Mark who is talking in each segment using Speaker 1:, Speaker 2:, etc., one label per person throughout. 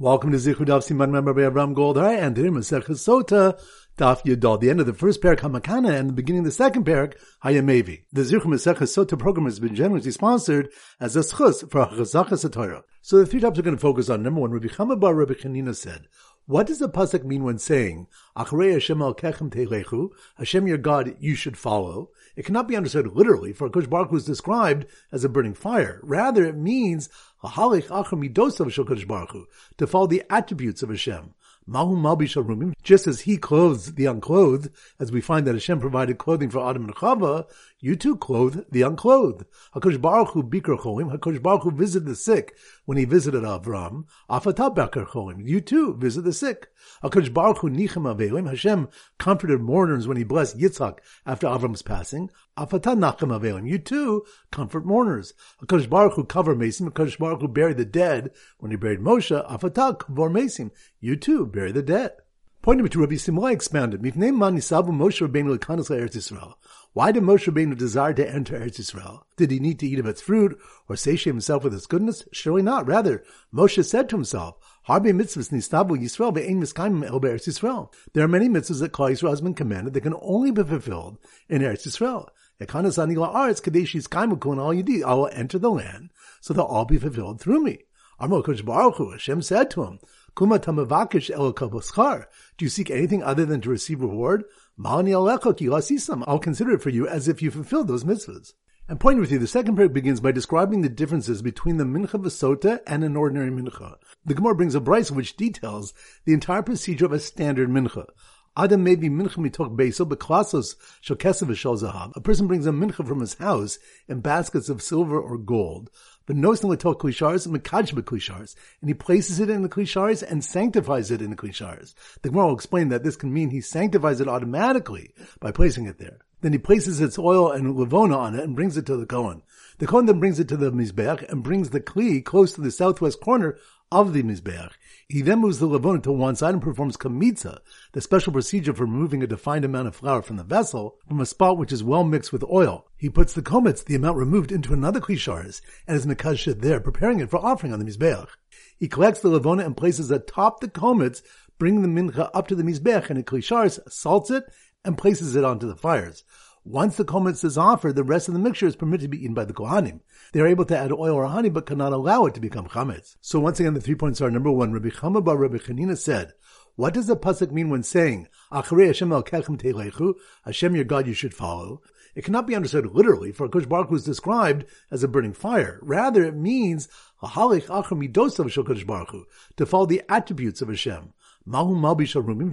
Speaker 1: Welcome to Zichud Daf Siman Member by Avram Goldhar and today Masech Sota Daf Yudal. The end of the first parak Hamakana and the beginning of the second parak Hayamevi. The Zichud Masech Sota program has been generously sponsored as a schus for Chazachas Torah. So the three topics we're going to focus on. Number one, Rabbi Chama Bar Rabbi Chanina said, what does the pasuk mean when saying Achrei Hashem al kechem telechu, Hashem your God you should follow? It cannot be understood literally, for Kush Baruch was described as a burning fire. Rather, it means to follow the attributes of Hashem. Just as he clothes the unclothed, as we find that Hashem provided clothing for Adam and Chava, you too clothe the unclothed. Hakadosh Baruch Hu Bikr Cholim, Hakadosh Baruch Hu visited the sick when he visited Avram. Bakar Cholim, you too visit the sick. Hakadosh Baruch Hu Nichem Avelim, Hashem comforted mourners when he blessed Yitzhak after Avram's passing. Afatah Nachem Avelim, you too comfort mourners. Hakadosh Baruch Hu cover Mason, Hakadosh Baruch Hu buried the dead when he buried Moshe. Afatah Kavor Mason, you too bury the dead. Point number two, Rabbi Simlai expounded, Mifnei man nisabu Moshe Rabbeinu lekanos Eretz Yisrael. Why did Moshe Rabbeinu desire to enter Eretz Yisrael? Did he need to eat of its fruit or satiate himself with its goodness? Surely not. Rather, Moshe said to himself, There are many mitzvahs that Klal Yisrael has been commanded that can only be fulfilled in Eretz Yisrael. I will enter the land, so they'll all be fulfilled through me. Baruch Hu, Hashem said to him, do you seek anything other than to receive reward? I'll consider it for you as if you fulfilled those mitzvahs. And pointing with you, the second parak begins by describing the differences between the mincha v'sota and an ordinary mincha. The Gemara brings a brisa which details the entire procedure of a standard mincha. Adam may be mincha mitoch beso, but klasos shel kesav zahav. A person brings a mincha from his house in baskets of silver or gold. But knows litok klishars, mekaj klishars, and he places it in the klishars and sanctifies it in the klishars. The Gemara will explain that this can mean he sanctifies it automatically by placing it there. Then he places its oil and levona on it and brings it to the Kohen. The Kohen then brings it to the Mizbeach and brings the Kli close to the southwest corner of the Mizbeach. He then moves the levona to one side and performs kamitza, the special procedure for removing a defined amount of flour from the vessel from a spot which is well mixed with oil. He puts the kometz, the amount removed, into another klisharis and is mekashit there, preparing it for offering on the Mizbeach. He collects the levona and places atop the kometz, bringing the mincha up to the Mizbeach and in klisharis, salts it, and places it onto the fires. Once the kometz is offered, the rest of the mixture is permitted to be eaten by the kohanim. They are able to add oil or honey, but cannot allow it to become chametz. So once again, the three points are number one. Rabbi Chama bar Rabbi Chanina said, "What does the pasuk mean when saying Achrei Hashem kechem telechu? Hashem your God you should follow." It cannot be understood literally, for Kush Baruch is described as a burning fire. Rather, it means to follow the attributes of Hashem.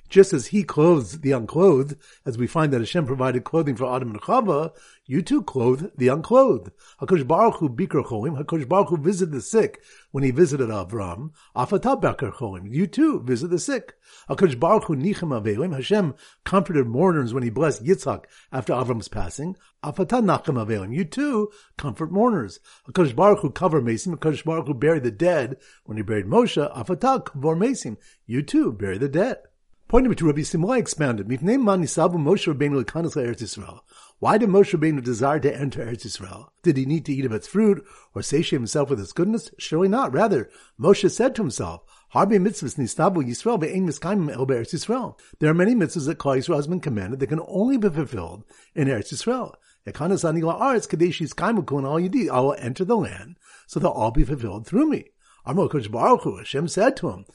Speaker 1: Just as he clothes the unclothed, as we find that Hashem provided clothing for Adam and Chava, you too clothe the unclothed. Hakadosh Baruch Hu Bikr Cholim, Baruch Hu visited the sick when he visited Avram. Afatah Bakar Cholim, you too visit the sick. Hakadosh Baruch Hu Nichem Avelim, Hashem comforted mourners when he blessed Yitzhak after Avram's passing. Afatah Nachem Avelim, you too comfort mourners. Hakadosh Baruch Hu cover Mason, Hakadosh Baruch Hu buried the dead when he buried Moshe. Afatah Kavor Mason, you too bury the dead. Point number two, Rabbi Simlai expounded, Mifnei man Moshe Rabbeinu lekanos Eretz Yisrael. Why did Moshe Rabbeinu desire to enter Eretz Yisrael? Did he need to eat of its fruit or satiate himself with its goodness? Surely not. Rather, Moshe said to himself, Harbe mitzvahs nistabu Yisrael ve'ein miskaimim el Eretz Yisrael. There are many mitzvahs that Klal Yisrael has been commanded that can only be fulfilled in Eretz Yisrael. I will enter the land, so they'll all be fulfilled through me. Baruch Hu, Hashem said to him,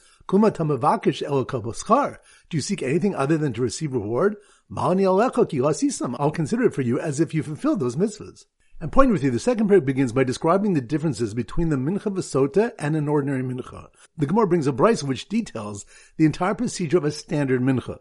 Speaker 1: Do you seek anything other than to receive reward? I'll consider it for you as if you fulfilled those mitzvahs. And pointing with you, the second parak begins by describing the differences between the mincha v'sota and an ordinary mincha. The Gemara brings a brisa which details the entire procedure of a standard mincha.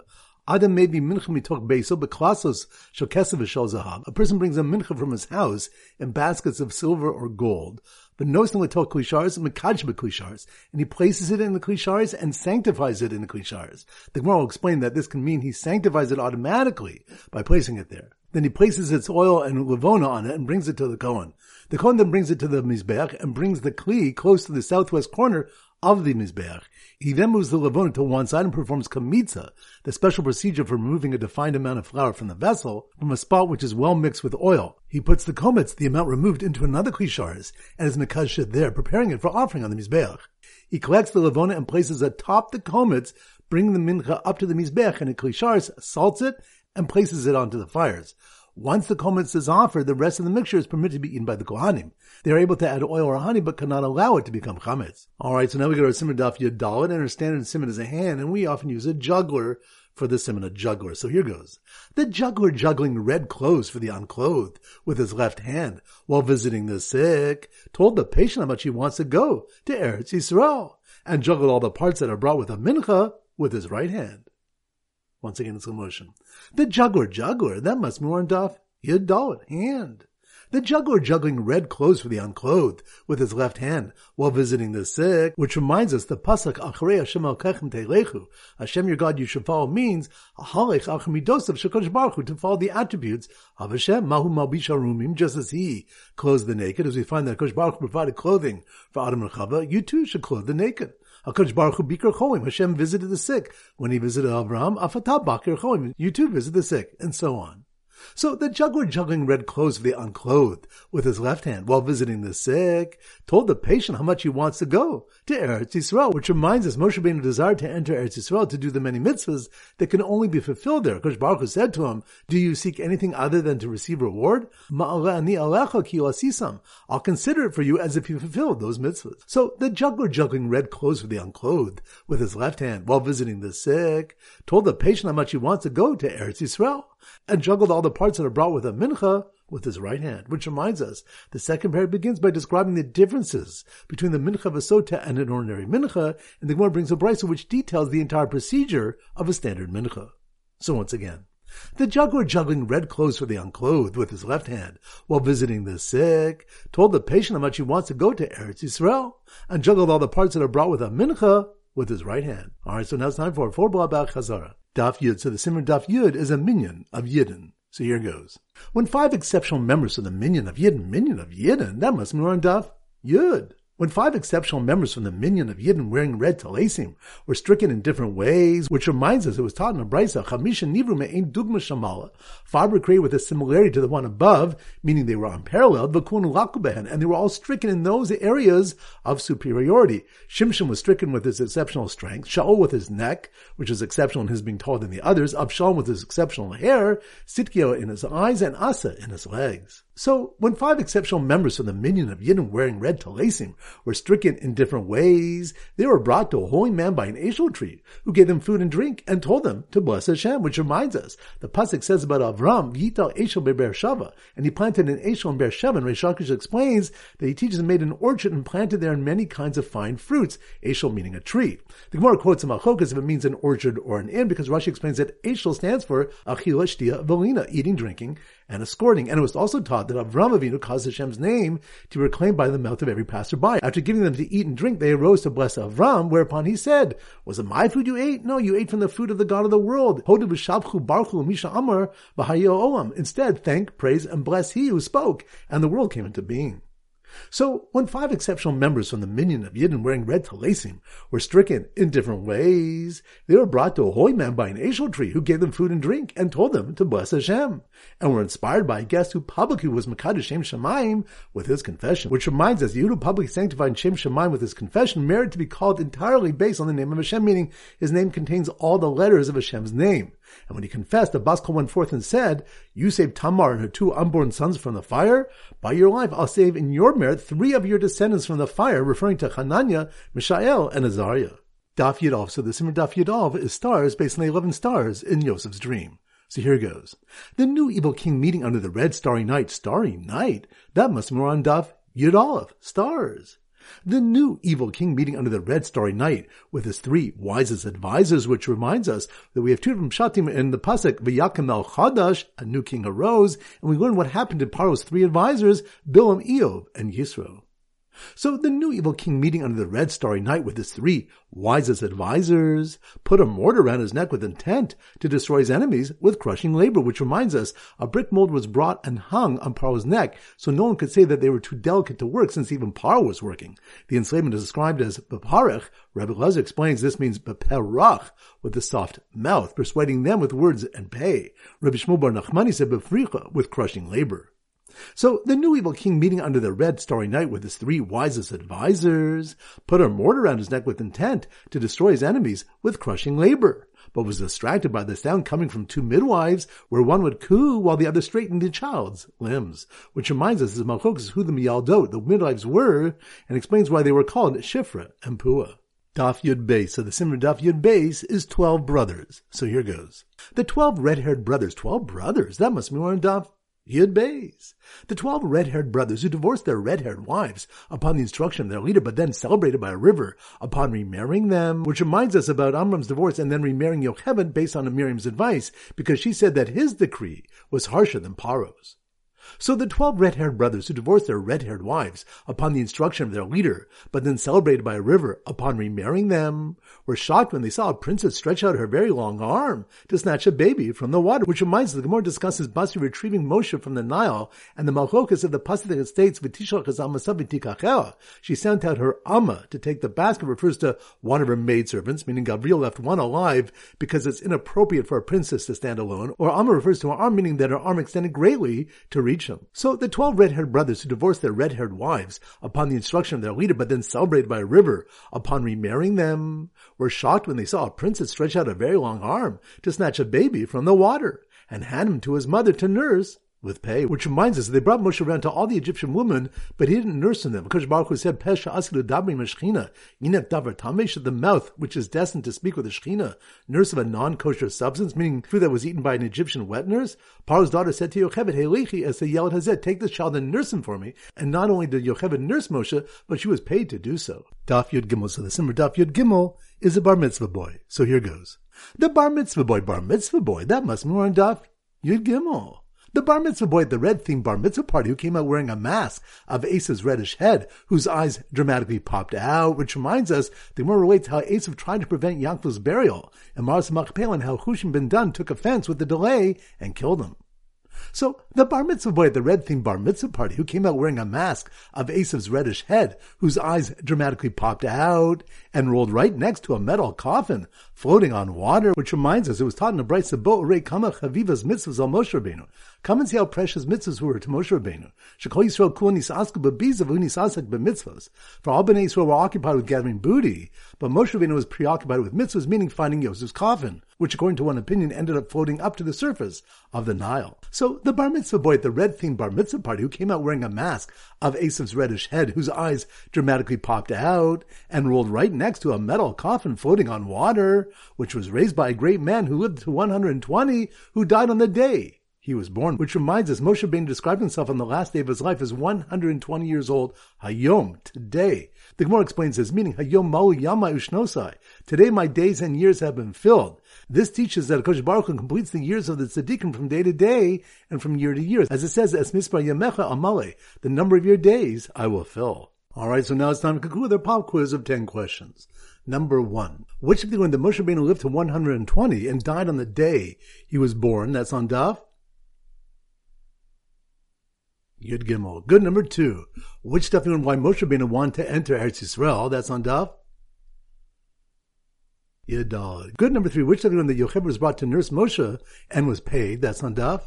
Speaker 1: Adam may be mincha mitoch beso, but shel kesav zahav. A person brings a mincha from his house in baskets of silver or gold. But knows litok klishars, mekaj klishars, and he places it in the klishars and sanctifies it in the klishars. The Gemara will explain that this can mean he sanctifies it automatically by placing it there. Then he places its oil and levona on it and brings it to the Kohen. The Kohen then brings it to the Mizbeach and brings the Kli close to the southwest corner of the Mizbeach. He then moves the levona to one side and performs kamitza, the special procedure for removing a defined amount of flour from the vessel from a spot which is well mixed with oil. He puts the kometz, the amount removed, into another klisharis and is mekashit there, preparing it for offering on the Mizbeach. He collects the levona and places atop the komets, bringing the mincha up to the mizbech, and a klishars salts it and places it onto the fires. Once the komets is offered, the rest of the mixture is permitted to be eaten by the kohanim. They are able to add oil or honey, but cannot allow it to become chametz. All right, so now we go to our simon daf yadalit, and our standard simon is a hand, and we often use a juggler for the simon, a juggler. So here goes. The juggler juggling red clothes for the unclothed with his left hand while visiting the sick told the patient how much he wants to go to Eretz Yisrael and juggled all the parts that are brought with a mincha with his right hand. Once again, it's a motion. The juggler, juggler, that must be more daf. Yud Dalit, hand. The juggler juggling red clothes for the unclothed with his left hand while visiting the sick, which reminds us the pasuk Acharei Hashem Elkechem Teilechu, Hashem your God you should follow means Halech Achamidosav Shekosh Baruch to follow the attributes of Hashem Mahu Malbisha Rumim, just as He clothes the naked, as we find that Kosh Baruch provided clothing for Adam and Chava, you too should clothe the naked. HaKadosh Baruch Hu Bikr Cholim. Hashem visited the sick. When he visited Abraham, Afatah Bakir Cholim. You too visit the sick, and so on. So the juggler juggling red clothes for the unclothed with his left hand while visiting the sick told the patient how much he wants to go to Eretz Yisrael, which reminds us Moshe Rabbeinu desired to enter Eretz Yisrael to do the many mitzvahs that can only be fulfilled there. Because Baruch Hu said to him, do you seek anything other than to receive reward? I'll consider it for you as if you fulfilled those mitzvahs. So the juggler juggling red clothes for the unclothed with his left hand while visiting the sick told the patient how much he wants to go to Eretz Yisrael and juggled all the parts that are brought with a mincha with his right hand, which reminds us the second pair begins by describing the differences between the mincha vasota and an ordinary mincha, and the Gemara brings a brisa which details the entire procedure of a standard mincha. So once again, the juggler juggling red clothes for the unclothed with his left hand while visiting the sick told the patient how much he wants to go to Eretz Yisrael and juggled all the parts that are brought with a mincha with his right hand. All right, so now it's time for a four blabach chazara. Daf Yud. So the Simon Daf Yud is a minion of Yidden. So here goes. When five exceptional members of the minion of Yidden, minion of Yidden, that must be on Daf Yud. When five exceptional members from the minyan of Yidden wearing red talasim were stricken in different ways, which reminds us it was taught in a brisa, Chamisha Nivru Me'ein Dugma Shamala, five were created with a similarity to the one above, meaning they were unparalleled, Vakun Lakubehen, and they were all stricken in those areas of superiority. Shimshon was stricken with his exceptional strength, Shaul with his neck, which is exceptional in his being taller than the others, Abshalom with his exceptional hair, Sitkio in his eyes, and Asa in his legs. So, when five exceptional members from the minyan of Yidden wearing red talasim were stricken in different ways, they were brought to a holy man by an eshel tree, who gave them food and drink and told them to bless Hashem, which reminds us, the pasuk says about Avram, Yital eshel be'ber shava, and he planted an eshel in Beersheba, and Reish explains that he teaches and made an orchard and planted there many kinds of fine fruits, eshel meaning a tree. The Gemara quotes a machokas if it means an orchard or an inn, because Rashi explains that eshel stands for achila shtia velina, eating, drinking, and escorting. And it was also taught that Avram Avinu caused Hashem's name to be proclaimed by the mouth of every passerby. After giving them to eat and drink, they arose to bless Avram, whereupon he said, Was it my food you ate? No, you ate from the food of the God of the world. Instead, thank, praise, and bless he who spoke, and the world came into being. So, when five exceptional members from the minyan of Yidden wearing red talasim were stricken in different ways, they were brought to a holy man by an eshel tree who gave them food and drink and told them to bless Hashem, and were inspired by a guest who publicly was Makadosh Shem Shemaim with his confession, which reminds us, Yehud who publicly sanctified Shem Shemaim with his confession merit to be called entirely based on the name of Hashem, meaning his name contains all the letters of Hashem's name. And when he confessed, the Bas Kol went forth and said, You saved Tamar and her two unborn sons from the fire. By your life, I'll save in your merit three of your descendants from the fire, referring to Hananiah, Mishael, and Azariah. Daf Yidov. So the Simmer Daf Yidov is stars based on the 11 stars in Yosef's dream. So here goes. The new evil king meeting under the red starry night. Starry night? That must be more on Daf Yidov. Stars. The new evil king meeting under the red starry night with his three wisest advisors, which reminds us that we have two different shatim in the pasuk V'yakim el Chadash, a new king arose, and we learn what happened to Paro's three advisors, Bilam, Iyov, and Yisro. So the new evil king meeting under the red starry night with his three wisest advisers put a mortar around his neck with intent to destroy his enemies with crushing labor, which reminds us a brick mold was brought and hung on Paro's neck, so no one could say that they were too delicate to work since even Paro was working. The enslavement is described as beparech. Rabbi Lezer explains this means beperach, with the soft mouth, persuading them with words and pay. Rabbi Shmuel Bar Nachmani said befricha, with crushing labor. So the new evil king meeting under the red starry night with his three wisest advisers put a mortar around his neck with intent to destroy his enemies with crushing labor, but was distracted by the sound coming from two midwives where one would coo while the other straightened the child's limbs, which reminds us of Malchok's who the Miyaldot, the midwives were, and explains why they were called Shifra and Pua. Daf Yud Beis. So the Simmer Daf Yud Beis is 12 brothers. So here goes. The 12 red-haired brothers. 12 brothers. That must be more Daf Yud Beis. The 12 red-haired brothers who divorced their red-haired wives upon the instruction of their leader, but then celebrated by a river upon remarrying them, which reminds us about Amram's divorce and then remarrying Yocheved based on Miriam's advice, because she said that his decree was harsher than Paro's. So the twelve red-haired brothers who divorced their red-haired wives upon the instruction of their leader, but then celebrated by a river upon remarrying them, were shocked when they saw a princess stretch out her very long arm to snatch a baby from the water, which reminds us the Gemara discusses Basi retrieving Moshe from the Nile and the Malchokas of the Pasuk states, She sent out her Amma to take the basket, refers to one of her maidservants, meaning Gabriel left one alive because it's inappropriate for a princess to stand alone, or Amma refers to her arm, meaning that her arm extended greatly to reach reach them. So the twelve red-haired brothers who divorced their red-haired wives upon the instruction of their leader, but then celebrated by a river upon remarrying them, were shocked when they saw a princess stretch out a very long arm to snatch a baby from the water and hand him to his mother to nurse with pay, which reminds us they brought Moshe around to all the Egyptian women, but he didn't nurse them because Baruch Hu said, Pesha asilu dabri meshchina, yinek davar tamesh, the mouth, which is destined to speak with the shechina, nurse of a non-kosher substance, meaning food that was eaten by an Egyptian wet nurse. Paro's daughter said to Yocheved, Helichi, as the Yelad Hazet, take this child and nurse him for me. And not only did Yocheved nurse Moshe, but she was paid to do so. Daf Yud Gimel, so the Simmer Daf Yud Gimel is a bar mitzvah boy. So here goes. The bar mitzvah boy, bar mitzvah boy, that must be more on Daf Yud Gimel. The bar mitzvah boy at the red themed bar mitzvah party who came out wearing a mask of Esav's reddish head, whose eyes dramatically popped out, which reminds us the more relates how Esav tried to prevent Yaakov's burial, and Mars Machpelah and how Hushim ben Dun took offense with the delay and killed him. So the bar mitzvah boy at the red themed bar mitzvah party, who came out wearing a mask of Esav's reddish head, whose eyes dramatically popped out and rolled right next to a metal coffin floating on water, which reminds us it was taught in the Brisa Bo Rei Kama Chaviva's mitzvahs al Moshe Rabbeinu. Come and see how precious mitzvahs were to Moshe Rabbeinu. Shekol Yisrael kul nisasku bebizav unisasak b'mitzvahs. For all Bnei Yisrael were occupied with gathering booty, but Moshe Rabbeinu was preoccupied with mitzvahs, meaning finding Yosef's coffin, which according to one opinion ended up floating up to the surface of the Nile. So the bar mitzvah boy at the red themed bar mitzvah party, who came out wearing a mask of Esav's reddish head, whose eyes dramatically popped out and rolled right next to a metal coffin floating on water, which was raised by a great man who lived to 120, who died on the day he was born, which reminds us Moshe Rabbeinu described himself on the last day of his life as 120 years old, Hayom, today. The Gemara explains this, meaning Hayom Maul Yama Ushnosai. Today my days and years have been filled. This teaches that Kosh Baruch Hu completes the years of the tzaddikim from day to day and from year to year. As it says, Es Mispar Yamecha Amale, the number of your days I will fill. Alright, so now it's time to conclude our pop quiz of 10 questions. Number one. Which of the when the Moshe Rabbeinu lived to 120 and died on the day he was born? That's on Daf Yud Gimel. Good number two. Which stuff definitely why Moshe Rabbeinu wanted to enter Eretz Yisrael? That's on Daf. Yud Good number three. Which definitely when that Yocheved was brought to nurse Moshe and was paid? That's on Daf.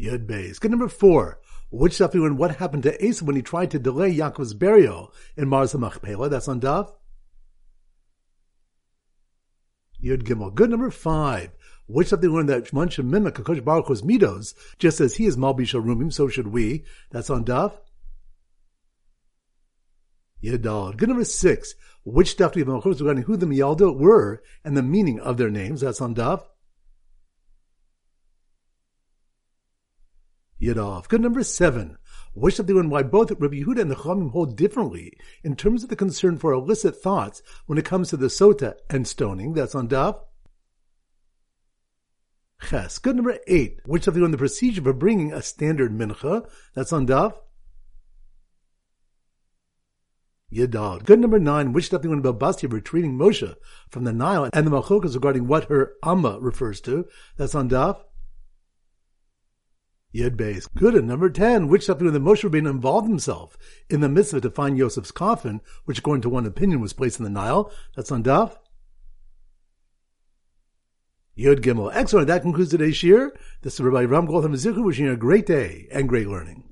Speaker 1: Yud Beis. Good number four. Which definitely when what happened to Asa when he tried to delay Yaakov's burial in Mars Machpelah? That's on Daf. Yud Gimel. Good number five. Which something learned that Shman should mimic Baruch Hu's midos, just as he is Malbish Rumim, so should we. That's on Daf. Yadal. Good number six. Which stuff do we have regarding who the Miyaldo were and the meaning of their names? That's on Daf. Yadov. Good number seven. Which of the one why both Rabbi Yehuda and the Chachamim hold differently in terms of the concern for illicit thoughts when it comes to the sota and stoning? That's on Daf. Ches. Good number eight. Which of you in the procedure for bringing a standard mincha? That's on Daf. Yadal. Good number nine. Which of you in Babasti retrieving Moshe from the Nile and the Malchokas regarding what her Amma refers to? That's on. Yud Beis. Good. And number 10, which something when the Moshe Rabbeinu involved himself in the mitzvah to find Yosef's coffin, which according to one opinion was placed in the Nile. That's on Daf. Yud Gimel. Excellent. That concludes today's shir. This is Rabbi Ram Goldham Zichu wishing you a great day and great learning.